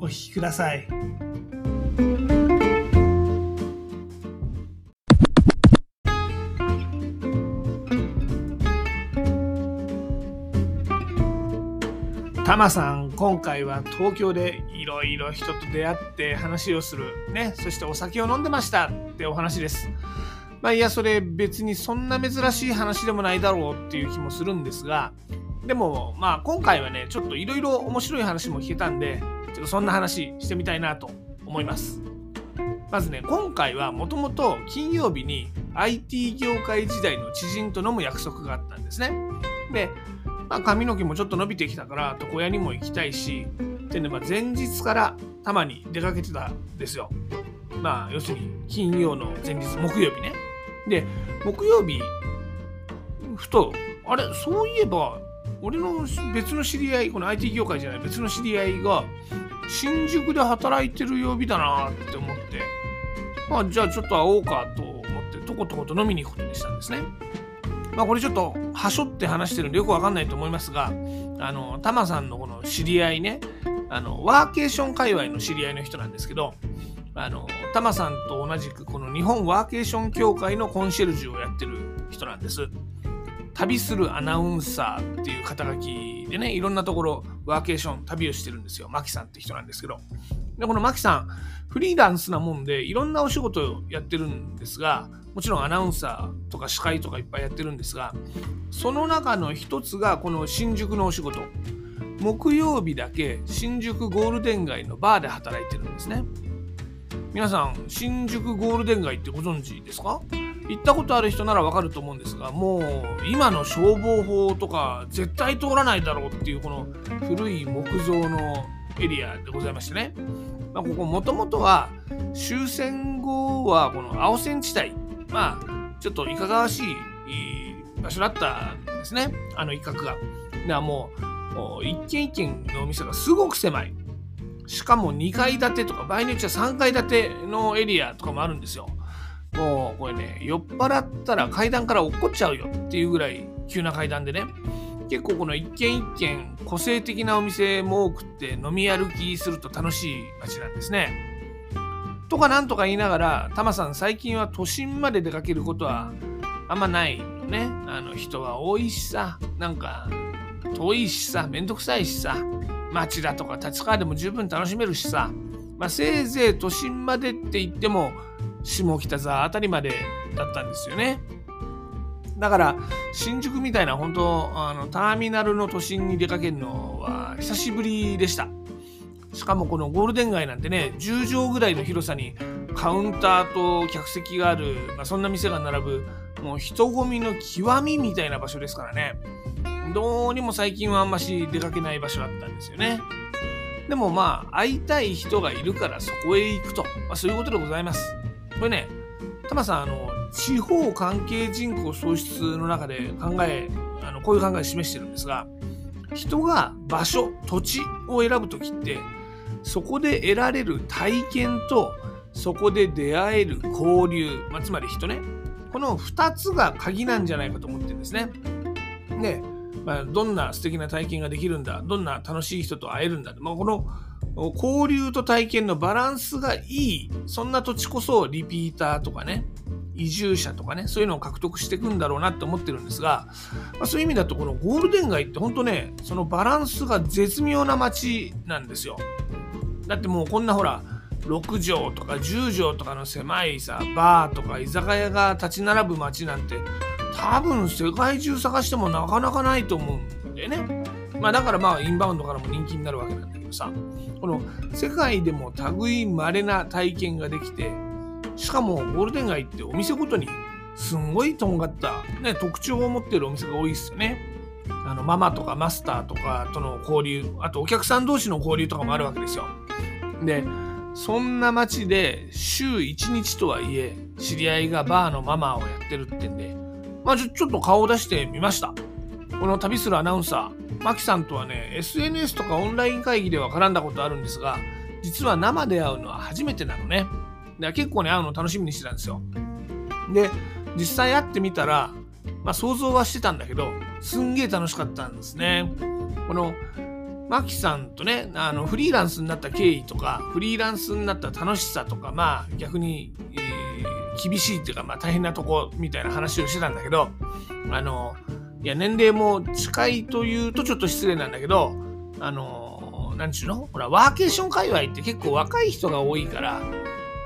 お聞きください。タマさん、今回は東京でいろいろ人と出会って話をする、ね、そしてお酒を飲んでましたってお話です。まあいや、それ別にそんな珍しい話でもないだろうっていう気もするんですが、でもまあ今回はね、ちょっといろいろ面白い話も聞けたんで、ちょっとそんな話してみたいなと思います。まずね、今回はもともと金曜日に IT 業界時代の知人と飲む約束があったんですね。で、まあ、髪の毛もちょっと伸びてきたから床屋にも行きたいしでね、まあ、前日からたまに出かけてたんですよ。まあ要するに金曜の前日木曜日ね。で木曜日ふとあれそういえば俺の別の知り合いこの IT 業界じゃない別の知り合いが新宿で働いてる曜日だなって思ってまあじゃあちょっと会おうかと思ってとことこと飲みに行くことにしたんですね。まあこれちょっとはしょって話してるんでよくわかんないと思いますが、あの、タマさんのこの知り合いね、あの、ワーケーション界隈の知り合いの人なんですけど、あの、タマさんと同じくこの日本ワーケーション協会のコンシェルジュをやってる人なんです。旅するアナウンサーっていう肩書きでね、いろんなところワーケーション旅をしてるんですよ。マキさんって人なんですけど。で、このマキさん、フリーランスなもんでいろんなお仕事をやってるんですが、もちろんアナウンサーとか司会とかいっぱいやってるんですが、その中の一つがこの新宿のお仕事。木曜日だけ新宿ゴールデン街のバーで働いてるんですね。皆さん、新宿ゴールデン街ってご存知ですか？行ったことある人ならわかると思うんですが、もう今の消防法とか絶対通らないだろうっていうこの古い木造のエリアでございましてね。まあ、ここもともとは終戦後はこの青線地帯まあちょっといかがわしい場所だったんですねあの一角が。だからもう一軒一軒のお店がすごく狭い。しかも2階建てとか場合によっては3階建てのエリアとかもあるんですよ。もうこれね酔っ払ったら階段から落っこっちゃうよっていうぐらい急な階段でね。結構この一軒一軒個性的なお店も多くって飲み歩きすると楽しい街なんですね。とかなんとか言いながらタマさん最近は都心まで出かけることはあんまないのね。あの人は多いしさなんか遠いしさめんどくさいしさ町田とか立川でも十分楽しめるしさ、まあ、せいぜい都心までって言っても下北沢あたりまでだったんですよね。だから新宿みたいな本当あのターミナルの都心に出かけるのは久しぶりでした。しかもこのゴールデン街なんてね10畳ぐらいの広さにカウンターと客席がある、まあ、そんな店が並ぶもう人混みの極みみたいな場所ですからね。どうにも最近はあんまし出かけない場所だったんですよね。でもまあ会いたい人がいるからそこへ行くと、まあ、そういうことでございます。これねタマさんあの地方関係人口創出の中で考えあのこういう考えを示してるんですが人が場所土地を選ぶ時ってそこで得られる体験とそこで出会える交流、まあ、つまり人ねこの2つが鍵なんじゃないかと思ってるんですね。で、まあ、どんな素敵な体験ができるんだどんな楽しい人と会えるんだ、まあ、この交流と体験のバランスがいい。そんな土地こそリピーターとかね移住者とかねそういうのを獲得していくんだろうなって思ってるんですが、まあ、そういう意味だとこのゴールデン街って本当ねそのバランスが絶妙な街なんですよ。だってもうこんなほら6畳とか10畳とかの狭いさバーとか居酒屋が立ち並ぶ街なんて多分世界中探してもなかなかないと思うんだよね。まあだからまあインバウンドからも人気になるわけなんだけどさこの世界でも類稀な体験ができてしかもゴールデン街ってお店ごとにすんごいとんがった、ね、特徴を持ってるお店が多いですよね。あのママとかマスターとかとの交流あとお客さん同士の交流とかもあるわけですよ。でそんな街で週1日とはいえ知り合いがバーのママをやってるってんでまあちょちょっと顔を出してみましたこの旅するアナウンサーマキさんとはね SNS とかオンライン会議では絡んだことあるんですが実は生で会うのは初めてなのね。で結構ね会うの楽しみにしてたんですよ。で実際会ってみたらまあ想像はしてたんだけどすんげえ楽しかったんですね。このマキさんとねあのフリーランスになった経緯とかフリーランスになった楽しさとかまあ逆に、えー、厳しいっていうか、まあ、大変なとこみたいな話をしてたんだけどあのいや年齢も近いというとちょっと失礼なんだけどあの何ちゅうの？ほらワーケーション界隈って結構若い人が多いから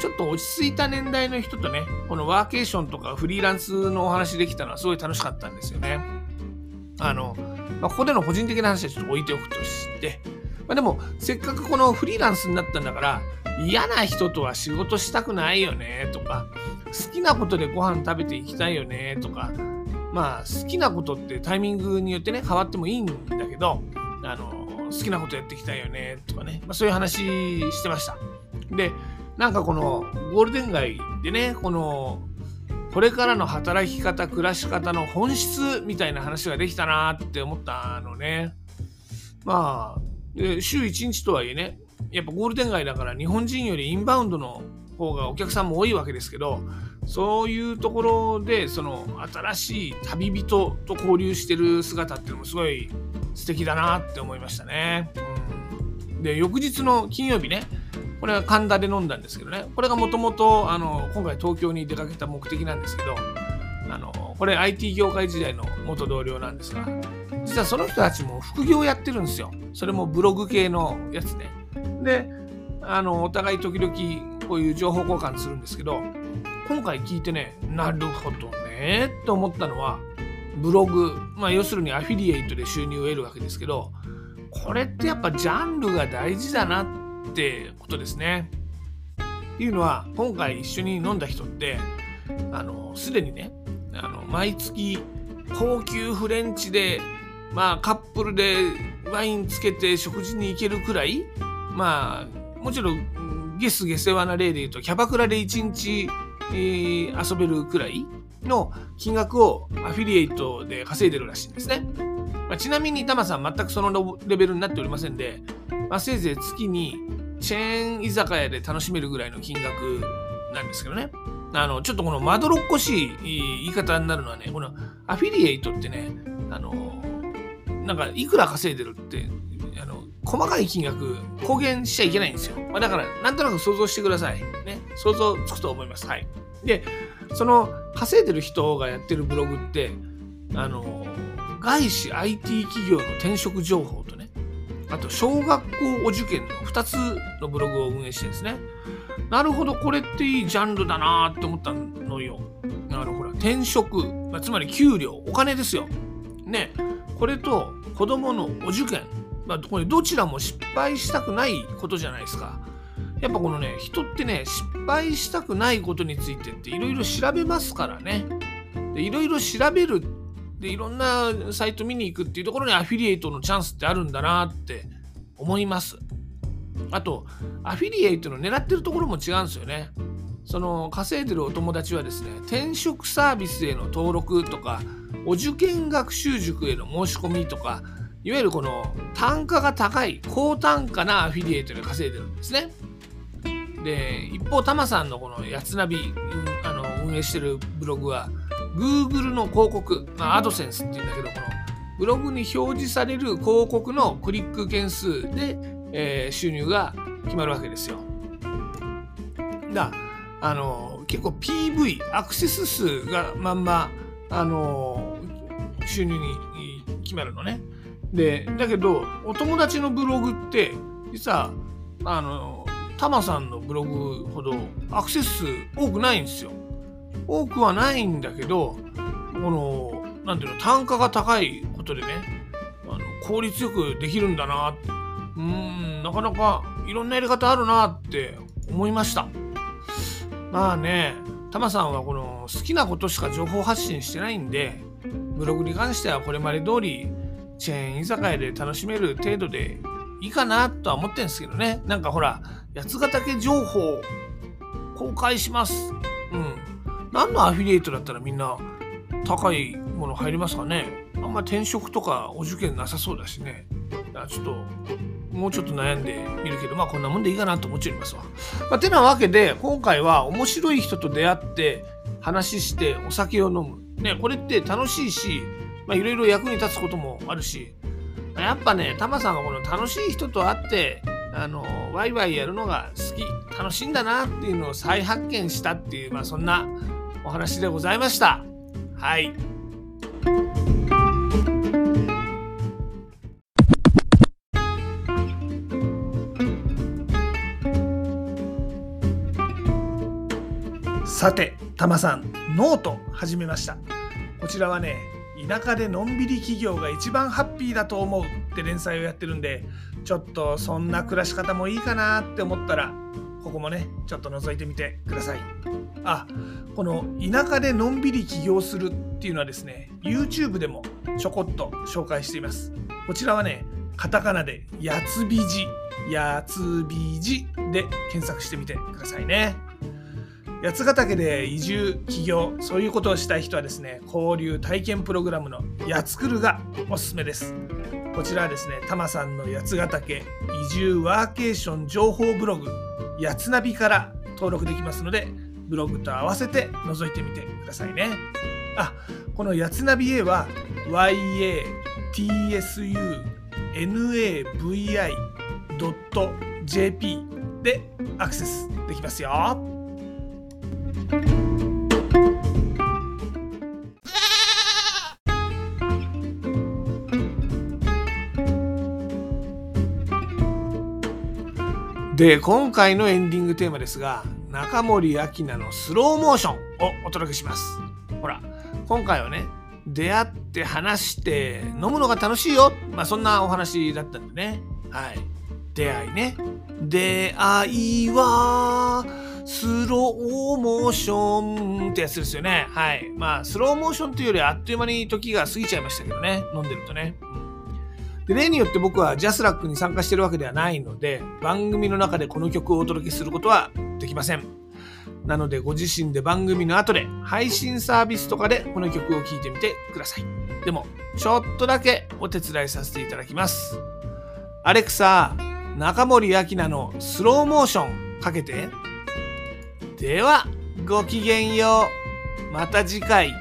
ちょっと落ち着いた年代の人とねこのワーケーションとかフリーランスのお話できたのはすごい楽しかったんですよね。あのまあ、ここでの個人的な話はちょっと置いておくとして、まあ、でもせっかくこのフリーランスになったんだから嫌な人とは仕事したくないよねとか好きなことでご飯食べていきたいよねとかまあ好きなことってタイミングによってね変わってもいいんだけどあの好きなことやっていきたいよねとかね、まあ、そういう話してました。でなんかこのゴールデン街でねこのこれからの働き方暮らし方の本質みたいな話ができたなって思ったのねまあ週1日とはいえねやっぱゴールデン街だから日本人よりインバウンドの方がお客さんも多いわけですけどそういうところでその新しい旅人と交流してる姿っていうのもすごい素敵だなって思いましたね。うん、で翌日の金曜日ねこれは神田で飲んだんですけどねこれがもともと今回東京に出かけた目的なんですけどあのこれ IT 業界時代の元同僚なんですが実はその人たちも副業やってるんですよ。それもブログ系のやつね。であのお互い時々こういう情報交換するんですけど今回聞いてねなるほどねって思ったのはブログ、まあ、要するにアフィリエイトで収入を得るわけですけどこれってやっぱジャンルが大事だなってことですね。っていうのは今回一緒に飲んだ人ってあのすでにねあの毎月高級フレンチでまあカップルでワインつけて食事に行けるくらいまあもちろんゲスゲセワな例で言うとキャバクラで1日、えー、遊べるくらいの金額をアフィリエイトで稼いでるらしいんですね。まあ、ちなみにタマさん全くそのレベルになっておりませんで、まあ、せいぜい月にチェーン居酒屋で楽しめるぐらいの金額なんですけどね。あの、ちょっとこのまどろっこしい言い方になるのはね、このアフィリエイトってね、あの、なんかいくら稼いでるって、あの、細かい金額公言しちゃいけないんですよ。まあ、だから、なんとなく想像してください。ね。想像つくと思います。はい。で、その稼いでる人がやってるブログって、あの、外資 IT 企業の転職情報とね、あと小学校お受験の2つのブログを運営してですね、なるほど、これっていいジャンルだなって思ったのよ。あの、ほら、転職、まあ、つまり給料、お金ですよ。ね、これと子供のお受験、まあ、これどちらも失敗したくないことじゃないですか。やっぱこのね、人ってね、失敗したくないことについてっていろいろ調べますからね。いろいろ調べるでいろんなサイト見に行くっていうところにアフィリエイトのチャンスってあるんだなって思いますあとアフィリエイトの狙ってるところも違うんですよねその稼いでるお友達はですね転職サービスへの登録とかお受験学習塾への申し込みとかいわゆるこの単価が高い高単価なアフィリエイトで稼いでるんですねで一方タマさんのこのやつナビ、あの運営してるブログは Google の広告、まあ、AdSense っていうんだけど、このブログに表示される広告のクリック件数で、えー、収入が決まるわけですよ。だあの結構 PV アクセス数がまんまあの収入に決まるのね。でだけどお友達のブログって実はあのタマさんのブログほどアクセス数多くないんですよ。多くはないんだけどこの何ていうの単価が高いことでねあの効率よくできるんだなうんなかなかいろんなやり方あるなって思いましたまあねタマさんはこの好きなことしか情報発信してないんでブログに関してはこれまで通りチェーン居酒屋で楽しめる程度でいいかなとは思ってんですけどねなんかほら八ヶ岳情報公開します。うん。何のアフィリエイトだったらみんな高いもの入りますかねあんま転職とかお受験なさそうだしね。ちょっともうちょっと悩んでみるけどまあこんなもんでいいかなと思っちゃいますわ。まあ、てなわけで今回は面白い人と出会って話してお酒を飲む。ねこれって楽しいしまあいろいろ役に立つこともあるしやっぱねタマさんがこの楽しい人と会ってあのワイワイやるのが好き楽しいんだなっていうのを再発見したっていう、まあ、そんなお話でございました。はい。さて、たまさん、ノート始めました。こちらはね、田舎でのんびり企業が一番ハッピーだと思うって連載をやってるんで、ちょっとそんな暮らし方もいいかなって思ったら、ここもね、ちょっと覗いてみてください。あ、この田舎でのんびり起業するっていうのはですね、YouTube でもちょこっと紹介しています。こちらはね、カタカナでやつびじ、やつびじで検索してみてくださいね。八ヶ岳で移住起業そういうことをしたい人はですね交流体験プログラムのやつくるがおすすめですこちらはですねタマさんの八ヶ岳移住ワーケーション情報ブログやつナビから登録できますのでブログと合わせて覗いてみてくださいねあこのやつナビ A は yatsunavi.jp でアクセスできますよ。で今回のエンディングテーマですが中森明菜のスローモーションをお届けします。ほら今回はね出会って話して飲むのが楽しいよ。まあそんなお話だったんでね。はい。出会いね。出会いはスローモーションってやつですよね。はい。まあ、スローモーションというよりあっという間に時が過ぎちゃいましたけどね。飲んでるとね。で例によって僕はジャスラックに参加してるわけではないので、番組の中でこの曲をお届けすることはできません。なので、ご自身で番組の後で配信サービスとかでこの曲を聴いてみてください。でも、ちょっとだけお手伝いさせていただきます。アレクサ、中森明菜のスローモーションかけて。では、ごきげんよう。また次回。